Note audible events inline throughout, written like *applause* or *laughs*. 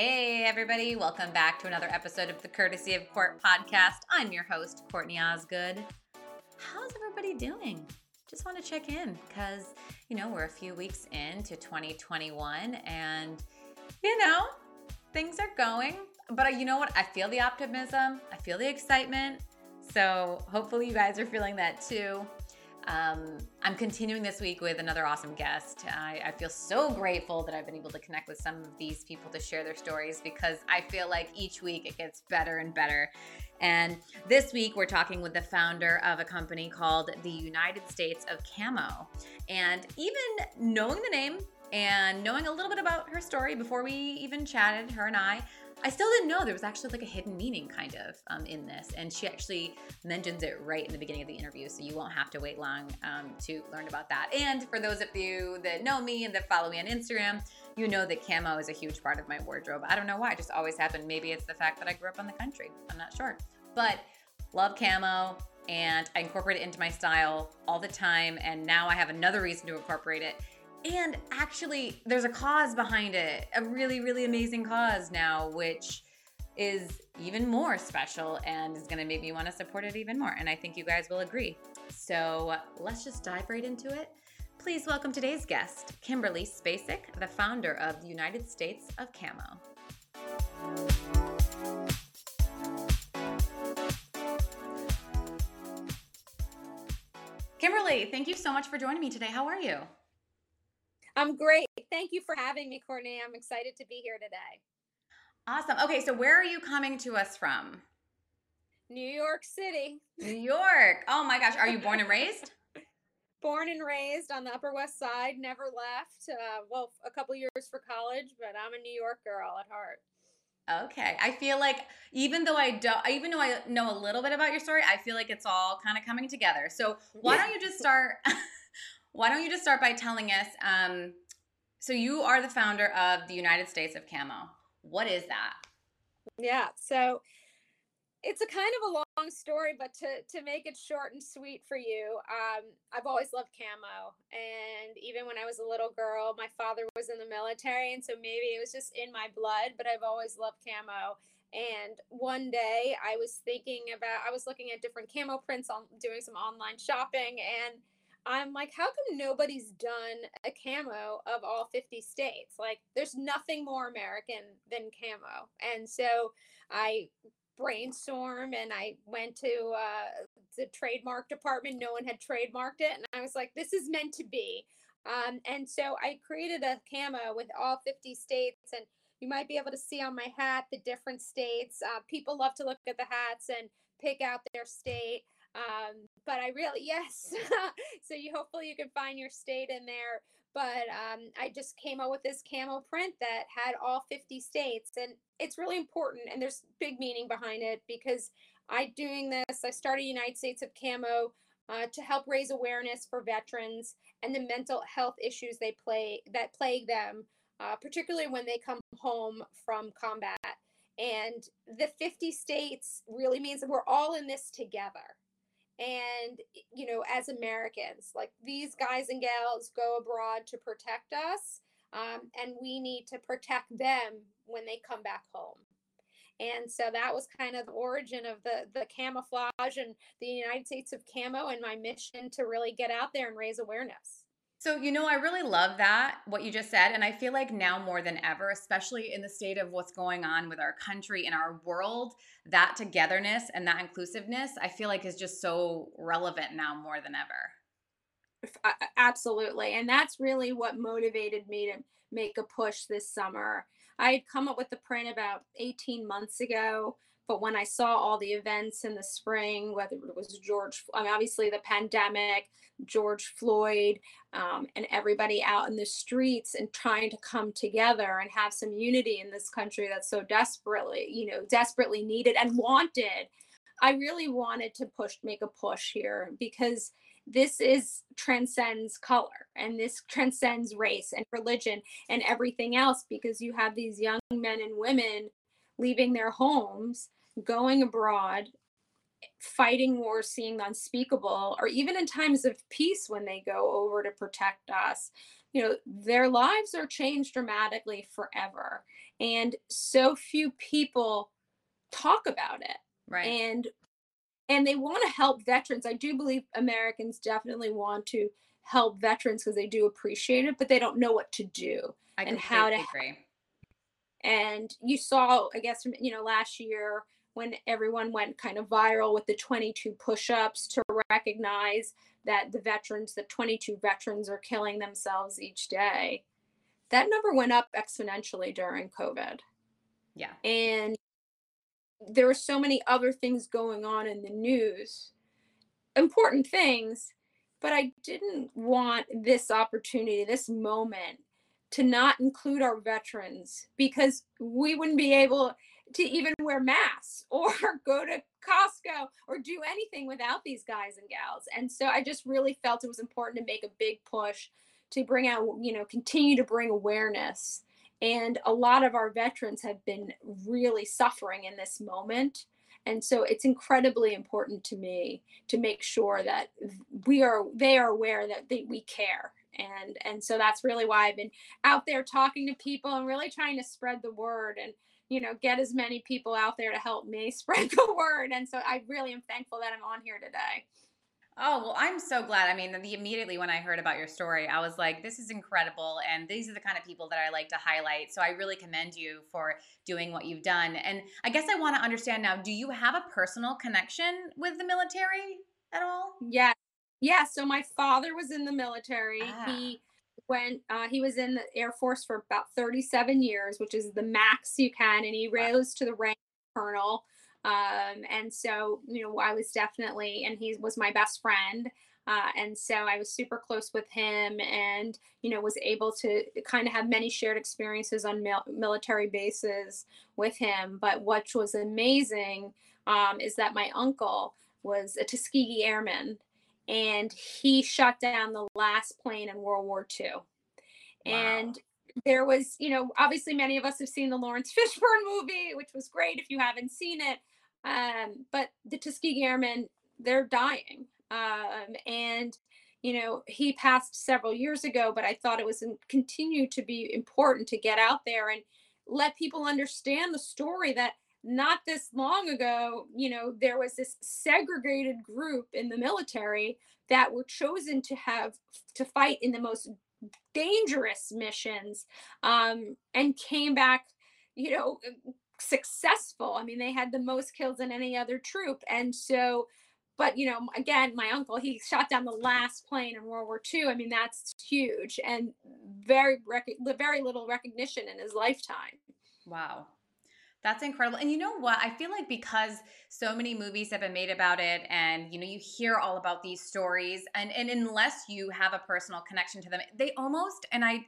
Hey, everybody, welcome back to another episode of the Courtesy of Court podcast. I'm your host, Courtney Osgood. How's everybody doing? Just want to check in because, you know, we're a few weeks into 2021 and, you know, things are going. But you know what? I feel the optimism, I feel the excitement. So hopefully, you guys are feeling that too. Um, I'm continuing this week with another awesome guest. I, I, feel so grateful that I've been able to connect with some of these people to share their stories because I feel like each week it gets better and better. And this week we're talking with the founder of a company called the United States of Camo. And even knowing the name and knowing a little bit about her story before we even chatted, her and I, I still didn't know there was actually like a hidden meaning kind of um, in this. And she actually mentions it right in the beginning of the interview. So you won't have to wait long um, to learn about that. And for those of you that know me and that follow me on Instagram, you know that camo is a huge part of my wardrobe. I don't know why, it just always happened. Maybe it's the fact that I grew up in the country. I'm not sure. But love camo and I incorporate it into my style all the time. And now I have another reason to incorporate it and actually, there's a cause behind it, a really, really amazing cause now, which is even more special and is going to make me want to support it even more. And I think you guys will agree. So let's just dive right into it. Please welcome today's guest, Kimberly Spacek, the founder of the United States of Camo. Kimberly, thank you so much for joining me today. How are you? I'm great. Thank you for having me, Courtney. I'm excited to be here today. Awesome. Okay, so where are you coming to us from? New York City. New York. Oh my gosh. Are you born and raised? *laughs* born and raised on the Upper West Side, never left. Uh, well, a couple years for college, but I'm a New York girl at heart. Okay. I feel like even though I don't, even though I know a little bit about your story, I feel like it's all kind of coming together. So why don't you just start? *laughs* why don't you just start by telling us? Um, so you are the founder of the United States of Camo. What is that? Yeah. So it's a kind of a long story, but to to make it short and sweet for you, um, I've always loved camo, and even when I was a little girl, my father was in the military, and so maybe it was just in my blood. But I've always loved camo. And one day, I was thinking about, I was looking at different camo prints on doing some online shopping, and I'm like, how come nobody's done a camo of all 50 states? Like, there's nothing more American than camo. And so I brainstorm and I went to uh, the trademark department. No one had trademarked it. And I was like, this is meant to be. Um, and so I created a camo with all 50 states. And you might be able to see on my hat the different states. Uh, people love to look at the hats and pick out their state. Um, but I really, *laughs* yes. so you hopefully you can find your state in there. But um, I just came up with this camo print that had all 50 states. And it's really important. And there's big meaning behind it because I doing this, I started United States of Camo uh, to help raise awareness for veterans and the mental health issues they play that plague them, uh, particularly when they come home from combat. And the 50 states really means that we're all in this together and you know as americans like these guys and gals go abroad to protect us um, and we need to protect them when they come back home. And so that was kind of the origin of the the camouflage and the united states of camo and my mission to really get out there and raise awareness so, you know, I really love that, what you just said. And I feel like now more than ever, especially in the state of what's going on with our country and our world, that togetherness and that inclusiveness, I feel like is just so relevant now more than ever. Absolutely. And that's really what motivated me to make a push this summer. I had come up with the print about 18 months ago but when I saw all the events in the spring, whether it was George, I mean, obviously the pandemic, George Floyd, um, and everybody out in the streets and trying to come together and have some unity in this country that's so desperately, you know, desperately needed and wanted. I really wanted to push, make a push here because this is transcends color and this transcends race and religion and everything else because you have these young men and women leaving their homes going abroad, fighting wars, seeing the unspeakable, or even in times of peace when they go over to protect us, you know, their lives are changed dramatically forever. And so few people talk about it. Right. And and they want to help veterans. I do believe Americans definitely want to help veterans because they do appreciate it, but they don't know what to do I and how to agree. And you saw, I guess, you know, last year when everyone went kind of viral with the 22 push-ups to recognize that the veterans, the 22 veterans are killing themselves each day. That number went up exponentially during COVID. Yeah. And there were so many other things going on in the news, important things, but I didn't want this opportunity, this moment to not include our veterans because we wouldn't be able to even wear masks *laughs* or go to Costco or do anything without these guys and gals. And so I just really felt it was important to make a big push to bring out, you know, continue to bring awareness. And a lot of our veterans have been really suffering in this moment. And so it's incredibly important to me to make sure that we are they are aware that they, we care and and so that's really why I've been out there talking to people and really trying to spread the word and you know get as many people out there to help me *laughs* spread the word and so I really am thankful that I'm on here today. Oh, well, I'm so glad. I mean, the, immediately when I heard about your story, I was like, this is incredible. And these are the kind of people that I like to highlight. So I really commend you for doing what you've done. And I guess I want to understand now do you have a personal connection with the military at all? Yeah. Yeah. So my father was in the military. Ah. He went, uh, he was in the Air Force for about 37 years, which is the max you can. And he rose to the rank of colonel. Um, and so, you know, I was definitely, and he was my best friend. Uh, and so I was super close with him and, you know, was able to kind of have many shared experiences on mil- military bases with him. But what was amazing um, is that my uncle was a Tuskegee Airman and he shot down the last plane in World War II. Wow. And there was, you know, obviously many of us have seen the Laurence *laughs* Fishburne movie, which was great if you haven't seen it. Um, but the Tuskegee Airmen, they're dying. Um, and, you know, he passed several years ago, but I thought it was in, continue to be important to get out there and let people understand the story that not this long ago, you know, there was this segregated group in the military that were chosen to have to fight in the most dangerous missions um, and came back, you know, successful. I mean, they had the most kills than any other troop. And so, but you know, again, my uncle, he shot down the last plane in World War II. I mean, that's huge and very, very little recognition in his lifetime. Wow. That's incredible. And you know what? I feel like because so many movies have been made about it and you know you hear all about these stories and and unless you have a personal connection to them, they almost and I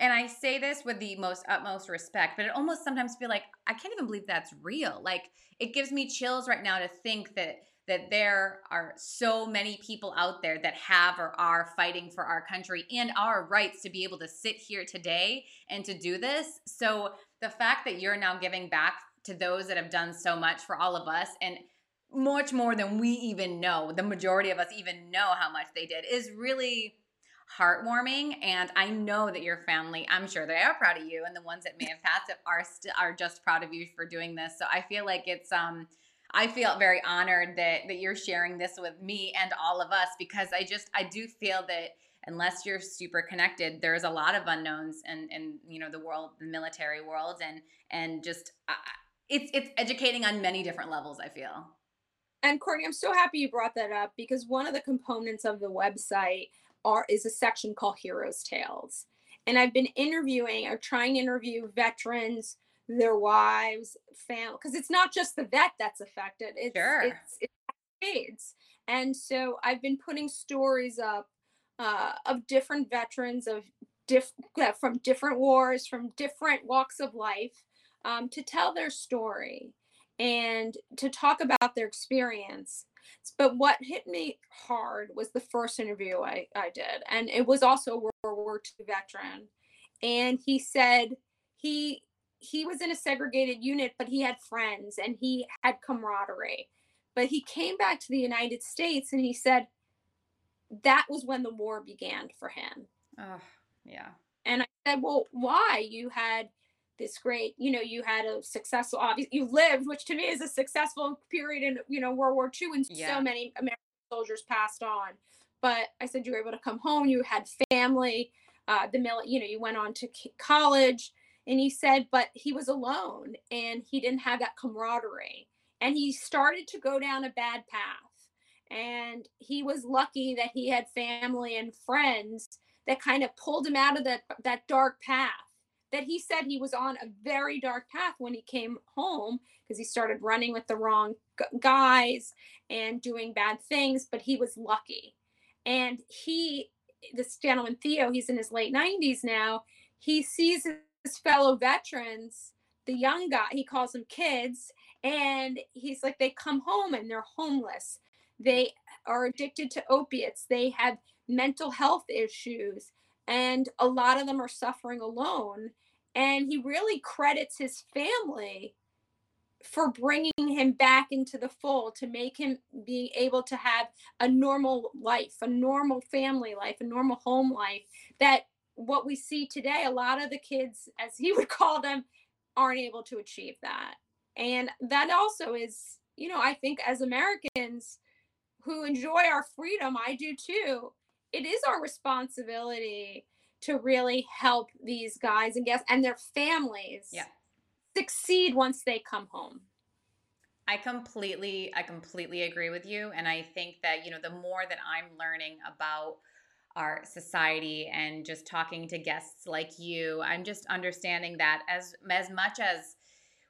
and I say this with the most utmost respect, but it almost sometimes feel like I can't even believe that's real. Like it gives me chills right now to think that that there are so many people out there that have or are fighting for our country and our rights to be able to sit here today and to do this. So the fact that you're now giving back to those that have done so much for all of us and much more than we even know, the majority of us even know how much they did, is really heartwarming. And I know that your family, I'm sure they are proud of you, and the ones that may have passed are st- are just proud of you for doing this. So I feel like it's um. I feel very honored that that you're sharing this with me and all of us because I just I do feel that unless you're super connected, there's a lot of unknowns in, in you know the world, the military world, and and just uh, it's it's educating on many different levels. I feel. And Courtney, I'm so happy you brought that up because one of the components of the website are is a section called Heroes Tales, and I've been interviewing or trying to interview veterans, their wives, family, because it's not just the vet that's affected. It's, sure. it's, it's AIDS. And so I've been putting stories up uh, of different veterans of diff- from different wars, from different walks of life, um, to tell their story and to talk about their experience. But what hit me hard was the first interview I, I did, and it was also a World War II veteran, and he said he he was in a segregated unit, but he had friends and he had camaraderie. But he came back to the United States and he said, that was when the war began for him. Oh, Yeah. And I said, well, why? You had this great, you know, you had a successful, obviously, you lived, which to me is a successful period in, you know, World War II, and yeah. so many American soldiers passed on. But I said, you were able to come home, you had family, uh, the mill, you know, you went on to college. And he said, but he was alone and he didn't have that camaraderie. And he started to go down a bad path. And he was lucky that he had family and friends that kind of pulled him out of that, that dark path that he said he was on a very dark path when he came home because he started running with the wrong guys and doing bad things, but he was lucky. And he, this gentleman, Theo, he's in his late 90s now, he sees his fellow veterans, the young guy, he calls them kids, and he's like, they come home and they're homeless. They are addicted to opiates. They have mental health issues and a lot of them are suffering alone and he really credits his family for bringing him back into the fold to make him being able to have a normal life a normal family life a normal home life that what we see today a lot of the kids as he *laughs* would call them aren't able to achieve that and that also is you know i think as americans who enjoy our freedom i do too it is our responsibility to really help these guys and guests and their families yeah. succeed once they come home. I completely I completely agree with you and I think that you know the more that I'm learning about our society and just talking to guests like you I'm just understanding that as as much as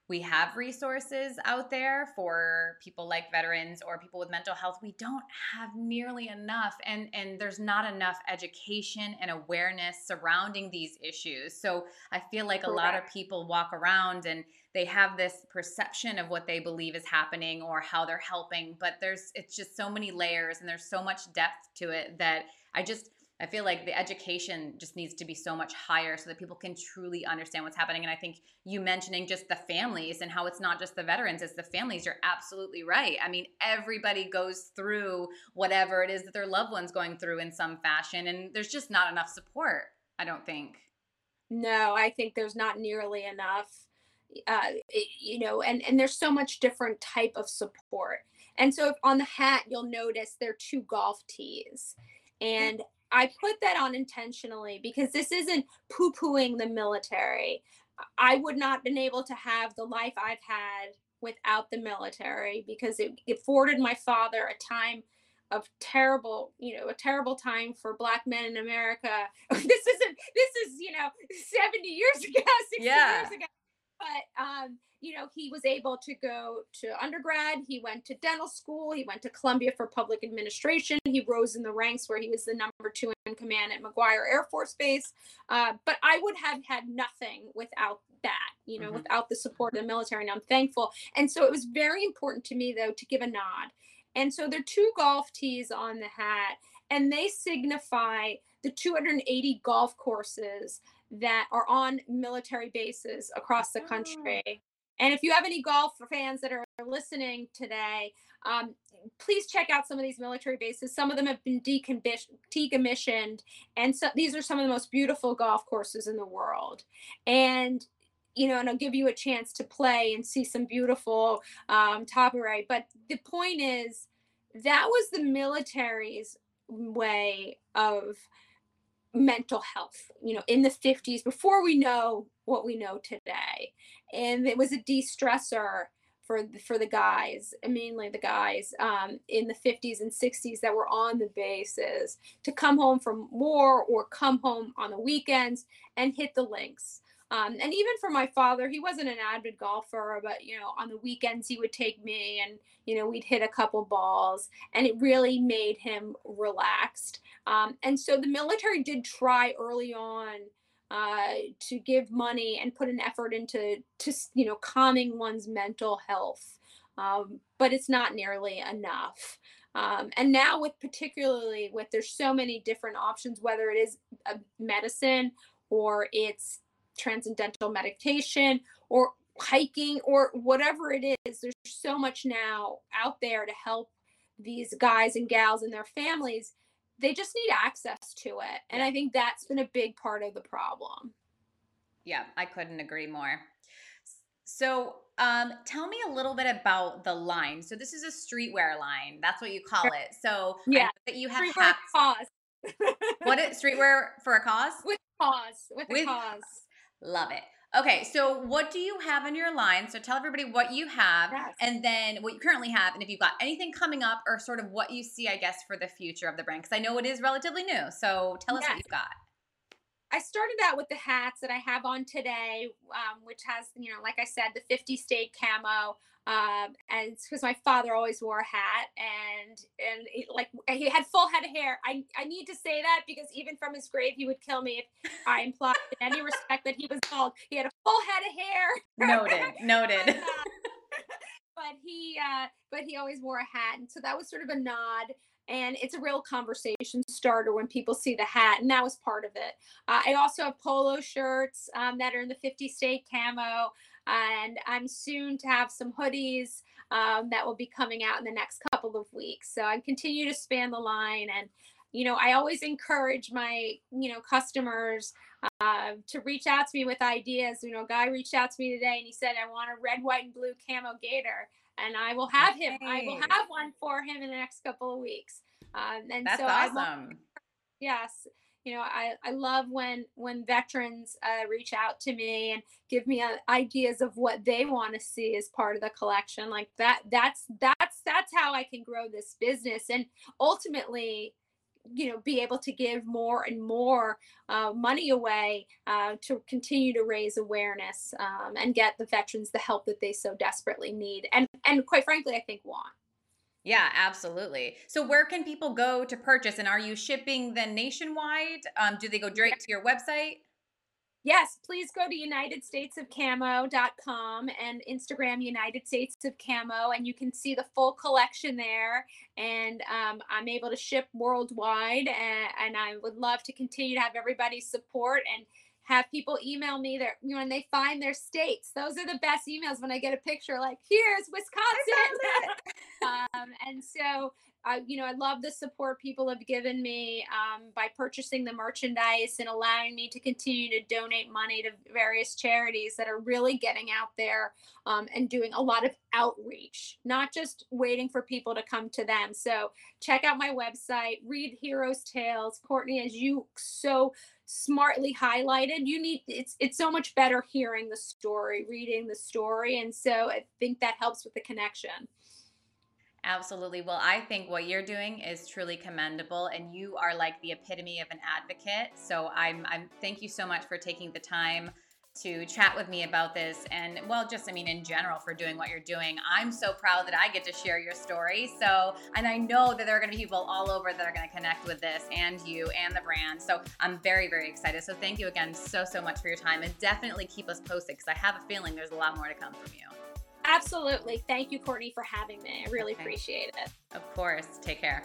we have resources out there for people like veterans or people with mental health we don't have nearly enough and and there's not enough education and awareness surrounding these issues so i feel like Correct. a lot of people walk around and they have this perception of what they believe is happening or how they're helping but there's it's just so many layers and there's so much depth to it that i just I feel like the education just needs to be so much higher so that people can truly understand what's happening. And I think you mentioning just the families and how it's not just the veterans, it's the families. You're absolutely right. I mean, everybody goes through whatever it is that their loved one's going through in some fashion, and there's just not enough support, I don't think. No, I think there's not nearly enough. Uh, you know, and and there's so much different type of support. And so if on the hat you'll notice there are two golf tees. And I put that on intentionally because this isn't poo pooing the military. I would not have been able to have the life I've had without the military because it, it afforded my father a time of terrible, you know, a terrible time for black men in America. *laughs* this isn't, this is, you know, 70 years *laughs* ago, 60 yeah. years ago. But um, you know, he was able to go to undergrad. He went to dental school. He went to Columbia for public administration. He rose in the ranks where he was the number two in command at McGuire Air Force Base. Uh, but I would have had nothing without that, you know, mm-hmm. without the support of the military. And I'm thankful. And so it was very important to me, though, to give a nod. And so there are two golf tees on the hat, and they signify the 280 golf courses that are on military bases across the oh. country. And if you have any golf fans that are listening today, um, please check out some of these military bases. Some of them have been decommissioned, and so these are some of the most beautiful golf courses in the world. And you know, and I'll give you a chance to play and see some beautiful um, topiary. But the point is, that was the military's way of mental health you know in the 50s before we know what we know today and it was a de-stressor for for the guys mainly the guys um, in the 50s and 60s that were on the bases to come home from war or come home on the weekends and hit the links um, and even for my father, he wasn't an avid golfer, but you know, on the weekends he would take me, and you know, we'd hit a couple balls, and it really made him relaxed. Um, and so the military did try early on uh, to give money and put an effort into to you know calming one's mental health, um, but it's not nearly enough. Um, and now with particularly with there's so many different options, whether it is medicine or it's transcendental meditation or hiking or whatever it is there's so much now out there to help these guys and gals and their families they just need access to it. And I think that's been a big part of the problem. Yeah, I couldn't agree more. So, um, tell me a little bit about the line. So, this is a streetwear line. That's what you call it. So, yeah, that you have streetwear hats. cause. what streetwear for a cause? With cause. With, with a cause. Love it. Okay, so what do you have in your line? So tell everybody what you have yes. and then what you currently have and if you've got anything coming up or sort of what you see, I guess, for the future of the brand. Because I know it is relatively new. So tell us yes. what you've got. I started out with the hats that I have on today, um, which has, you know, like I said, the 50 state camo. Um, and because my father always wore a hat and and he, like he had full head of hair. I, I need to say that because even from his grave he would kill me if I implied in any respect that he was bald. He had a full head of hair. *laughs* Noted. Noted. but, uh, *laughs* but he uh, but he always wore a hat, and so that was sort of a nod and it's a real conversation starter when people see the hat and that was part of it uh, i also have polo shirts um, that are in the 50 state camo and i'm soon to have some hoodies um, that will be coming out in the next couple of weeks so i continue to span the line and you know i always encourage my you know customers uh, to reach out to me with ideas you know a guy reached out to me today and he said i want a red white and blue camo gator and I will have him. I will have one for him in the next couple of weeks. Um, and That's so awesome. I yes, you know, I, I love when when veterans uh, reach out to me and give me uh, ideas of what they want to see as part of the collection. Like that, that's that's that's how I can grow this business and ultimately you know be able to give more and more uh, money away uh, to continue to raise awareness um, and get the veterans the help that they so desperately need and and quite frankly i think want yeah, absolutely. So, where can people go to purchase? And are you shipping then nationwide? Um, do they go direct to your website? Yes, please go to unitedstatesofcamo.com and Instagram United States of Camo, and you can see the full collection there. And um, I'm able to ship worldwide, and, and I would love to continue to have everybody's support and have people email me their you know when they find their states those are the best emails when i get a picture like here's wisconsin *laughs* um, and so I, you know, I love the support people have given me um, by purchasing the merchandise and allowing me to continue to donate money to various charities that are really getting out there um, and doing a lot of outreach, not just waiting for people to come to them. So check out my website, read Heroes Tales. Courtney, as you so smartly highlighted, you need it's it's so much better hearing the story, reading the story, and so I think that helps with the connection. Absolutely. Well, I think what you're doing is truly commendable and you are like the epitome of an advocate. So I'm I'm thank you so much for taking the time to chat with me about this and, well, just I mean, in general, for doing what you're doing. I'm so proud that I get to share your story. So, and I know that there are going to be people all over that are going to connect with this and you and the brand. So, I'm very, very excited. So, thank you again so, so much for your time and definitely keep us posted because I have a feeling there's a lot more to come from you. Absolutely. Thank you, Courtney, for having me. I really okay. appreciate it. Of course. Take care.